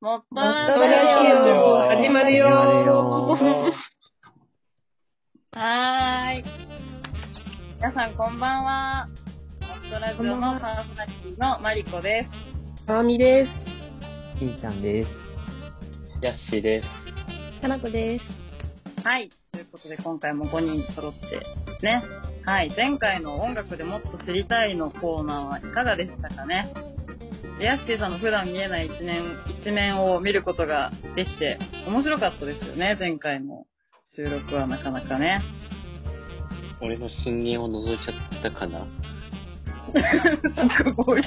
もっともっとラジオ。始まるよはー。い。皆さんこんばんは。モットラジオのパー。ソナリティのマリコです。かわみです。ひー。ちゃんです。ヤッシー。です。かなこです。はい。ということで今回も5人揃ってですね。はい。前回の音楽でもっと知りたいのコー。ナー。はいかがでしたかねヤッシーさんの普段見えない一面、一面を見ることができて面白かったですよね。前回の収録はなかなかね。俺の信念を覗いちゃったかな。すごい。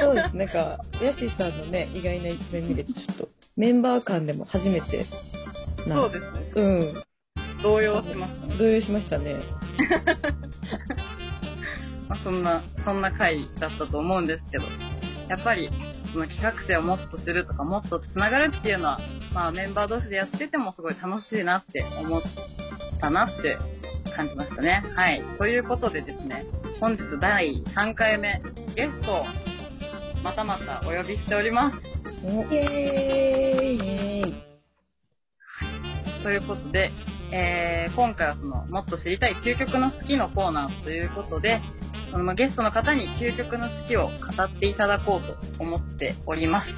そうです。なんか、ヤシさんのね、意外な一面見れて、ちょっと、メンバー間でも初めてな、そうですね。うん。動揺しましたね。動揺しましたね。まあ、そんな、そんな回だったと思うんですけど、やっぱり、その企画性をもっとするとか、もっとつながるっていうのは、まあメンバー同士でやっててもすごい楽しいなって思ったなって感じましたね。はい。ということでですね、本日第3回目、ゲストをまたまたお呼びしております。おイエーイイエーイということで、えー今回はその、もっと知りたい究極の好きのコーナーということで、そのゲストの方に究極の好きを語っていただこうと思っております。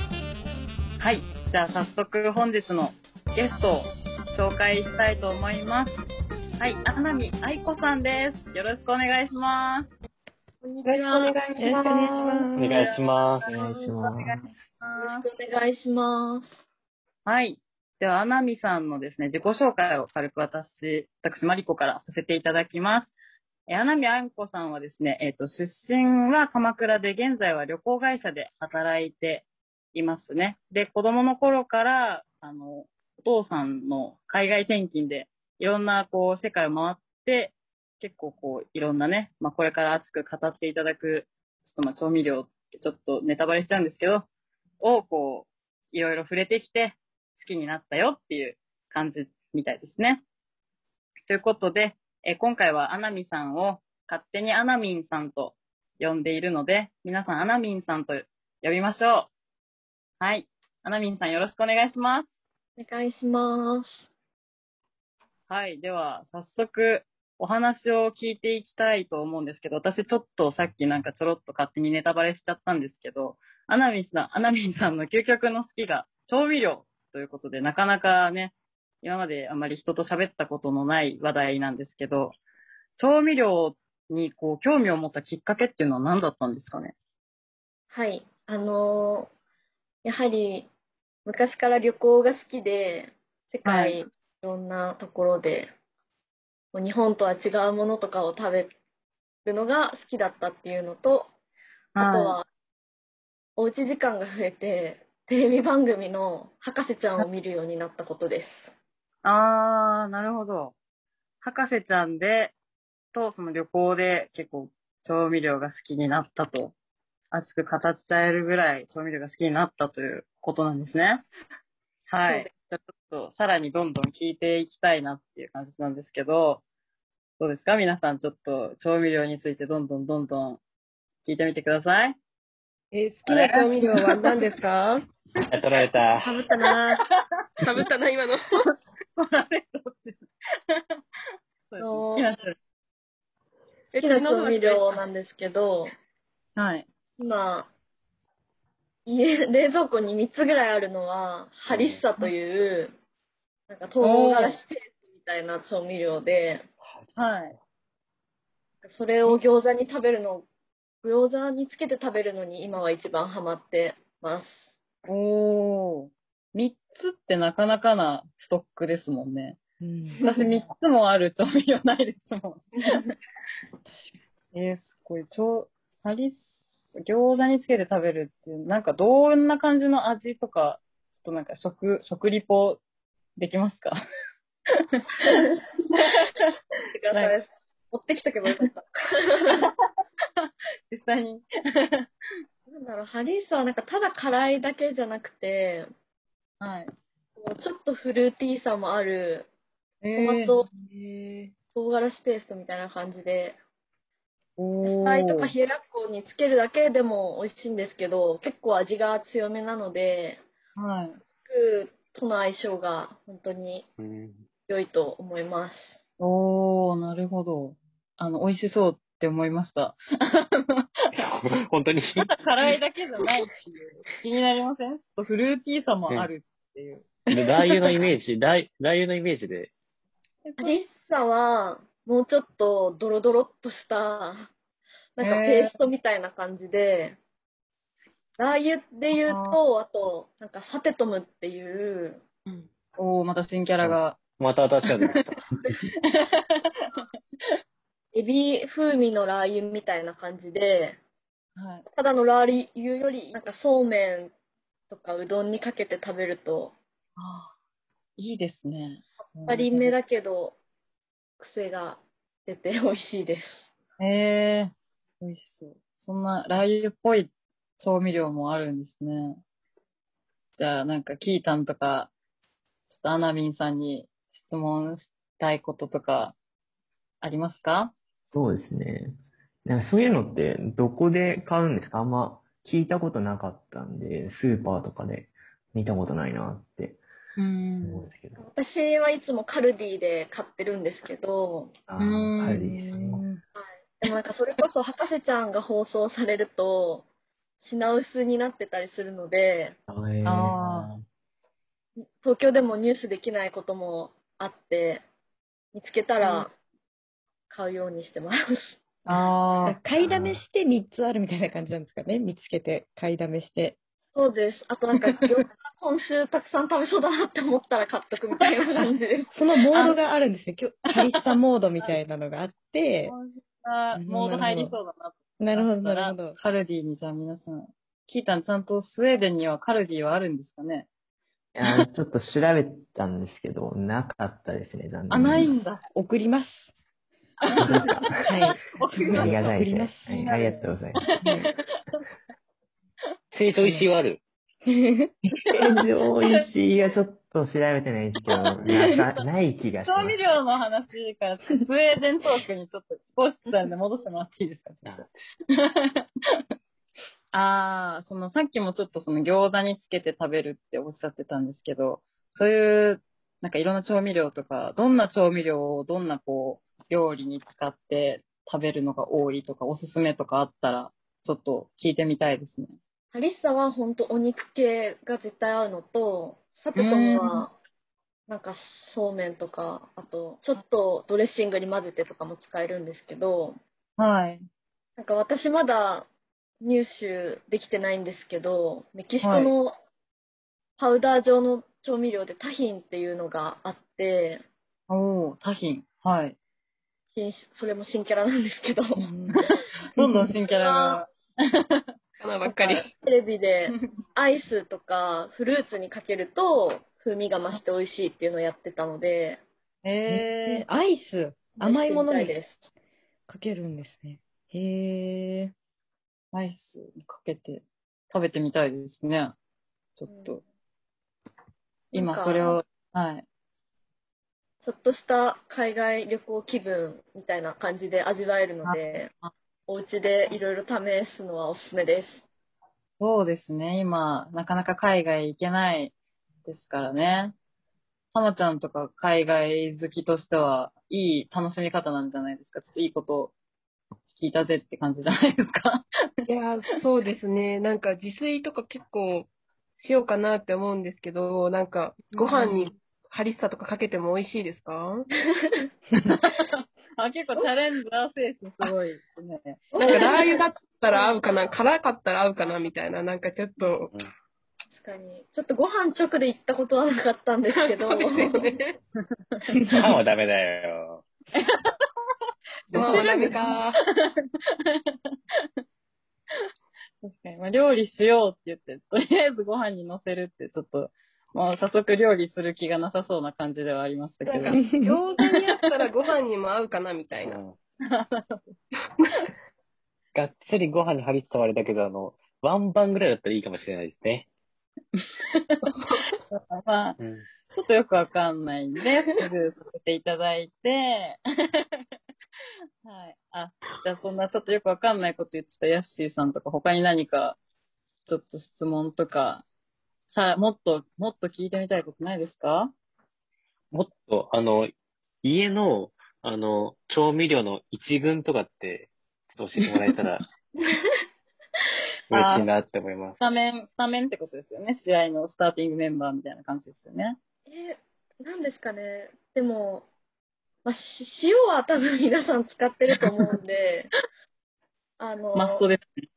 はい。じゃあ早速本日のゲストを紹介したいと思います。はい。穴見愛子さんです。よろしくお願いします。よろしくお願いしよろしくお願いします。お願いします。お願いします。ます。よろしくお願いします。はい。では、アナミさんのですね、自己紹介を軽く私、私、マリコからさせていただきます。えー、アナミアンコさんはですね、えっ、と、出身は鎌倉で、現在は旅行会社で働いていますね。で、子供の頃から、あの、お父さんの海外転勤で、いろんな、こう、世界を回って、結構こう、いろんなね、まあ、これから熱く語っていただく、ちょっとまあ、調味料、ちょっとネタバレしちゃうんですけど、を、こう、いろいろ触れてきて、好きになったよっていう感じみたいですね。ということで、えー今回はアナミさんを勝手にアナミンさんと呼んでいるので、皆さんアナミンさんと呼びましょう。はい。アナミンさんよろしくお願いします。お願いします。はい。では、早速、お話を聞いていきたいと思うんですけど、私ちょっとさっきなんかちょろっと勝手にネタバレしちゃったんですけど、アナミンさん、アナミンさんの究極の好きが調味料ということで、なかなかね、今まであまり人と喋ったことのない話題なんですけど、調味料にこう興味を持ったきっかけっていうのは何だったんですかね？はい。あのーやはり、昔から旅行が好きで、世はい界いろんなところで、もう日本とは違うものとかを食べるのが好きだったっていうのと、あとは、おうち時間が増えて、テレビ番組の博士ちゃんを見るようになったことです。あー、なるほど。博士ちゃんで、と、その旅行で結構調味料が好きになったと、熱く語っちゃえるぐらい調味料が好きになったということなんですね。はい。じゃあちょっと、さらにどんどん聞いていきたいなっていう感じなんですけど、どうですか？皆さんちょっと調味料についてどんどんどんどん聞いてみてください。えー好きな調味料は何ですか？や取られた。かぶったなかぶったな、今の。取られたって。そうですね好きな調味好きな調味料なんですけど、はい。今、家、冷蔵庫に3つぐらいあるのは、ハリッサという、なんか唐辛子ペーストみたいな調味料で、はい。それを餃子に食べるの、餃子につけて食べるのに今は一番ハマってます。おー。ってなかなかなストックですもんね。うん私三つもある調味料ないですもん。えー、すごい。超、ハリス、餃子につけて食べるっていう、なんかどんな感じの味とか、ちょっとなんか食、食リポできますか？持ってきとけばよかった。実際に。なんだろう、ハリッサはなんかただ辛いだけじゃなくて、はい。ちょっとフルーティーさもある、えトマトえ唐辛子ペーストみたいな感じで、お野菜とか冷ややっこにつけるだけでも美味しいんですけど、結構味が強めなので、はい。肉との相性が本当にうん。良いと思います。おー、なるほど。あの、美味しそうって思いました。本当に？ただ辛いだけじゃないっていう。気になりません？ちょっとフルーティーさもあるっていう。でラー油のイメージ、ラーラー油のイメージで。リッサは、もうちょっとドロドロっとした、なんかペーストみたいな感じで、ラー油で言うと、あと、なんかサテトムっていう、おー、また新キャラが。また新しいの出てきた。エビ風味のラー油みたいな感じで、はい。ただのラー油より、なんかそうめんとかうどんにかけて食べると、あーいいですね。パリめだけど、癖が出て美味しいです。へえー、美味しそう。そんなラー油っぽい調味料もあるんですね。じゃあ、なんか、キータンとか、ちょっとアナミンさんに質問したいこととか、ありますか？そうですね。なんかそういうのってどこで買うんですか？あんま聞いたことなかったんで、スーパーとかで見たことないなってう思うんん。ですけど。私はいつもカルディで買ってるんですけど、ああ、うんカルディですね。でもなんかそれこそ博士ちゃんが放送されると、品薄になってたりするので、あえーあ東京でもニュースできないこともあって、見つけたら買うようにしてます。ああ、買いだめして3つあるみたいな感じなんですかね。見つけて、買いだめして。そうです。あとなんか、今週たくさん食べそうだなって思ったら買っとくみたいな感じです。そのモードがあるんですよ。今日、カリッサモードみたいなのがあって、あモード入りそうだな。なるほど、なるほど。カルディにじゃあ皆さん、キータンちゃんとスウェーデンにはカルディはあるんですかね？いやちょっと調べたんですけど、なかったですね、残念。あ、ないんだ。送ります。はい。ありがたいですす。はい、ありがとうございます。成長石はある。成城石井はちょっと調べてないんですけど、なさない気がします。調味料の話から、スウェーデントークにちょっと、ゴーストさんで戻してもらっていいですか？ちょっとああ、その、さっきもちょっとその餃子につけて食べるっておっしゃってたんですけど、そういう、なんかいろんな調味料とか、どんな調味料をどんなこう、料理に使って食べるのが多いとか、おすすめとかあったら、ちょっと聞いてみたいですね。ハリッサは本当お肉系が絶対合うのと、サテトムは、なんかそうめんとか、あと、ちょっとドレッシングに混ぜてとかも使えるんですけど、はい。なんか私まだ入手できてないんですけど、メキシコのパウダー状の調味料でタヒンっていうのがあって、おー、タヒン。はい。新それも新キャラなんですけど、どんどん新キャラが。花ばっかり。テレビでアイスとかフルーツにかけると風味が増して美味しいっていうのをやってたので、えアイス、甘いものに試してみたいです。かけるんですね。へえ。ー、アイスにかけて食べてみたいですね。ちょっと。今かそれを、はい。ちょっとした海外旅行気分みたいな感じで味わえるのであ、お家でいろいろ試すのはおすすめです。そうですね。今、なかなか海外行けないですからね。たまちゃんとか海外好きとしては、いい楽しみ方なんじゃないですか？ちょっといいこと聞いたぜって感じじゃないですか？いや、そうですね。なんか自炊とか結構しようかなって思うんですけど、なんかご飯にハリッサとかかけても美味しいですか？あ結構チャレンジャー精神すごいですね。なんかラー油だったら合うかな、辛かったら合うかな？みたいな、なんかちょっと。確かに。ちょっとご飯直で行ったことはなかったんですけど、ね。パンはダメだよ。まあ、ダメか。確かに。まあ、料理しようって言って、とりあえずご飯に乗せるって、ちょっと、もう早速料理する気がなさそうな感じではありましたけど。なんか、餃子にあったらご飯にも合うかなみたいな。うん がっつりご飯に張り付たあれだけど、あの、ワンバンぐらいだったらいいかもしれないですね。まあ、うん。ちょっとよくわかんないんで、スルーさせていただいて、はい。あ、じゃあそんなちょっとよくわかんないこと言ってたヤッシーさんとか、他に何か、ちょっと質問とか、さあ、もっと、もっと聞いてみたいことないですか？もっと、あの、家の、あの、調味料の一軍とかって、ちょっと教えてもらえたら、嬉しいなって思いますス。タメン、スタメンってことですよね？試合のスターティングメンバーみたいな感じですよね？え、なんですかね？でも、まあ、し塩は多分皆さん使ってると思うんで、あの、マストですね。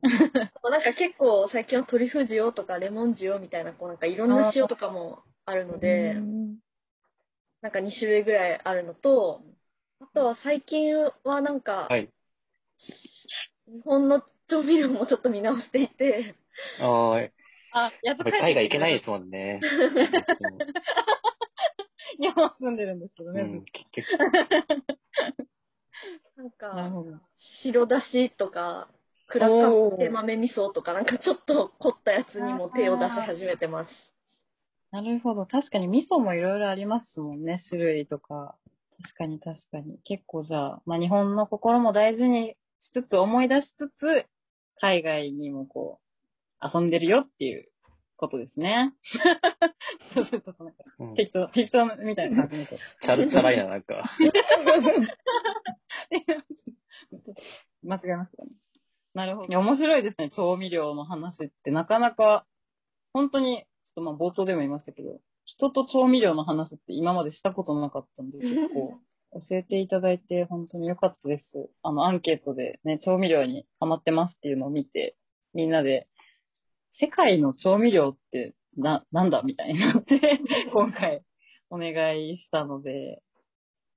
なんか結構最近はトリュフ塩とかレモン塩みたいな、こうなんかいろんな塩とかもあるので、なんか2種類ぐらいあるのと、あとは最近はなんか、はい。日本の調味料もちょっと見直していて、ああ、やっぱり海外行けないい。ですもんね。日本住んでるんですけどね。うん、結局。なんか。白だしとか、クラッカッペ豆味噌とか、なんかちょっと凝ったやつにも手を出し始めてます。なるほど。確かに味噌もいろいろありますもんね。種類とか。確かに確かに。結構じゃあ、まあ日本の心も大事にしつつ、思い出しつつ、海外にもこう、遊んでるよっていうことですね。そうそうそう。うん適当、適当みたいな感じにこう。チャルチャラいな、なんか。間違えましたね。なるほど。面白いですね。調味料の話ってなかなか、本当に、ちょっとまあ冒頭でも言いましたけど、人と調味料の話って今までしたことなかったんで、結構、教えていただいて本当に良かったです。あの、アンケートでね、調味料にハマってますっていうのを見て、みんなで、世界の調味料ってな、なんだみたいになって、今回お願いしたので、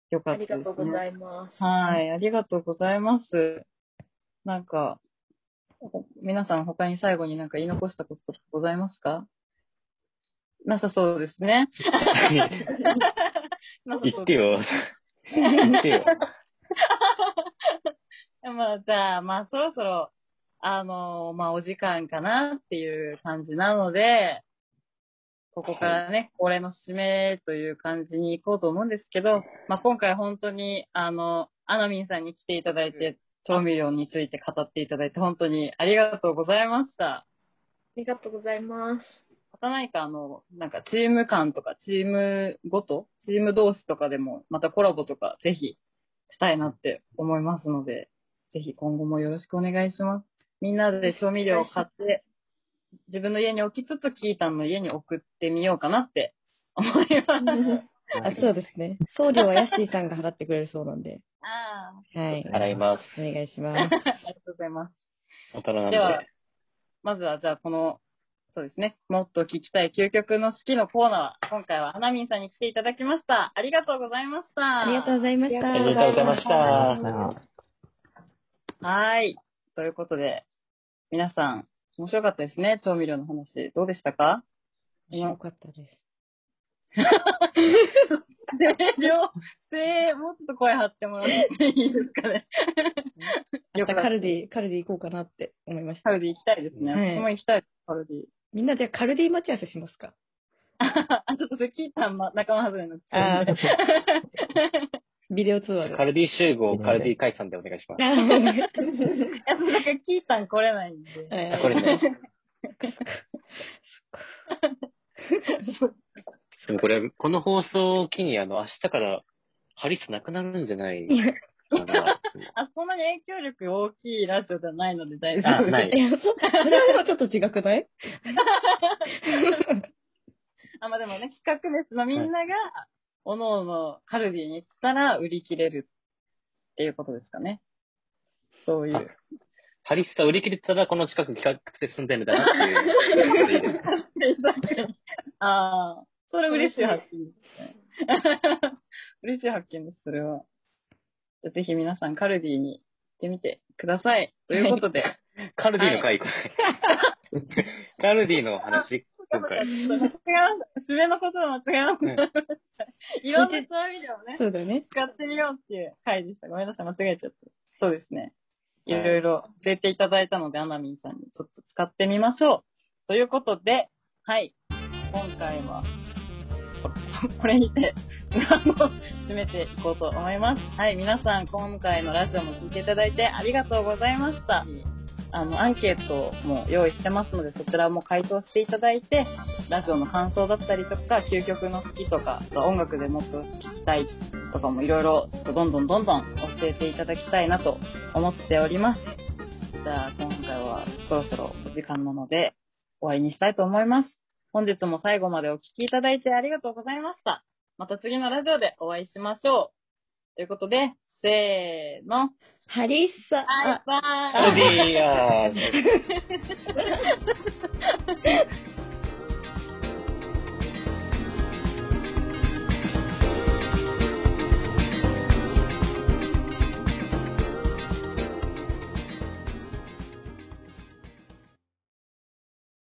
よかありったです、ね。がとうございます。はい、ありがとうございます。なんか、ほ皆さん他に最後になんか言い残したこととかございますか？なさそうですね。言ってよ。言ってよ。まあ、じゃあ、まあ、そろそろ、あのまあ、お時間かなっていう感じなので、ここからね、これの締めという感じに行こうと思うんですけど、まあ、今回本当に、あの、アナミンさんに来ていただいて、調味料について語っていただいて、本当にありがとうございました。ありがとうございます。また何かあの、なんかチーム間とか、チームごと、チーム同士とかでも、またコラボとか、ぜひ、したいなって思いますので、ぜひ今後もよろしくお願いします。みんなで調味料を買って、自分の家に置きつつ、キータンの家に送ってみようかなって思います。あ、そうですね。送料はヤッシーさんが払ってくれるそうなんで。ああ、はい。払います。お願いします。ありがとうございます。大人なんではで。まずは、じゃあ、この、そうですね。もっと聞きたい究極の好きのコーナー。今回は、アナミンさんに来ていただきました。ありがとうございました。ありがとうございました。ありがとうございました。はい。ということで、皆さん、面白かったですね。調味料の話。どうでしたか？よかったです。声量、声、もうちょっと声張ってもらっていいですかね。よかった。カルディ、カルディ行こうかなって思いました。カルディ行きたいですね。はい私も行きたいです、カルディ。みんなじゃあカルディ待ち合わせしますか？あ、ちょっとそれ聞いたん、ま、仲間外れになっちああゃう。ビデオ通話で。カルディ集合、カルディ解散でお願いします。いや、なんか聞いたん来れないんで。あこれね。で もこれ、この放送を機に、あの、明日から、ハリスなくなるんじゃないかな。あ、そんなに影響力大きいラジオではないので大丈夫です。あないそそれはちょっと違くない？あ、まあでもね、企画ですのみんなが、おのおのカルディに行ったら売り切れるっていうことですかね。そういう。ハリスが売り切れてたら、この近く企画で住んでるんだなっていう。ああ、それ嬉しい発見ですね。嬉しい発見です、それは。じゃあぜひ皆さんカルディに行ってみてください。ということで。カルディの回、これ。カルディの話、今回。締めのことは間違えました。いろんな調味料をね、そうだね。使ってみようっていう回でした。ごめんなさい、間違えちゃって。そうですね。いろいろ教えていただいたので、アナミンさんにちょっと使ってみましょう。ということで、はい。今回は、これにて、あの、締めていこうと思います。はい、皆さん、今回のラジオも聞いていただいてありがとうございました。あの、アンケートも用意してますので、そちらも回答していただいて、ラジオの感想だったりとか、究極の好きとか、と音楽でもっと聞きたいとかもいろいろ、ちょっとどんどんどんどん教えていただきたいなと思っております。じゃあ、今回はそろそろお時間なので、終わりにしたいと思います。本日も最後までお聞きいただいてありがとうございました。また次のラジオでお会いしましょう。ということで、せーの。ハリッサ。バイバイ。アディアース。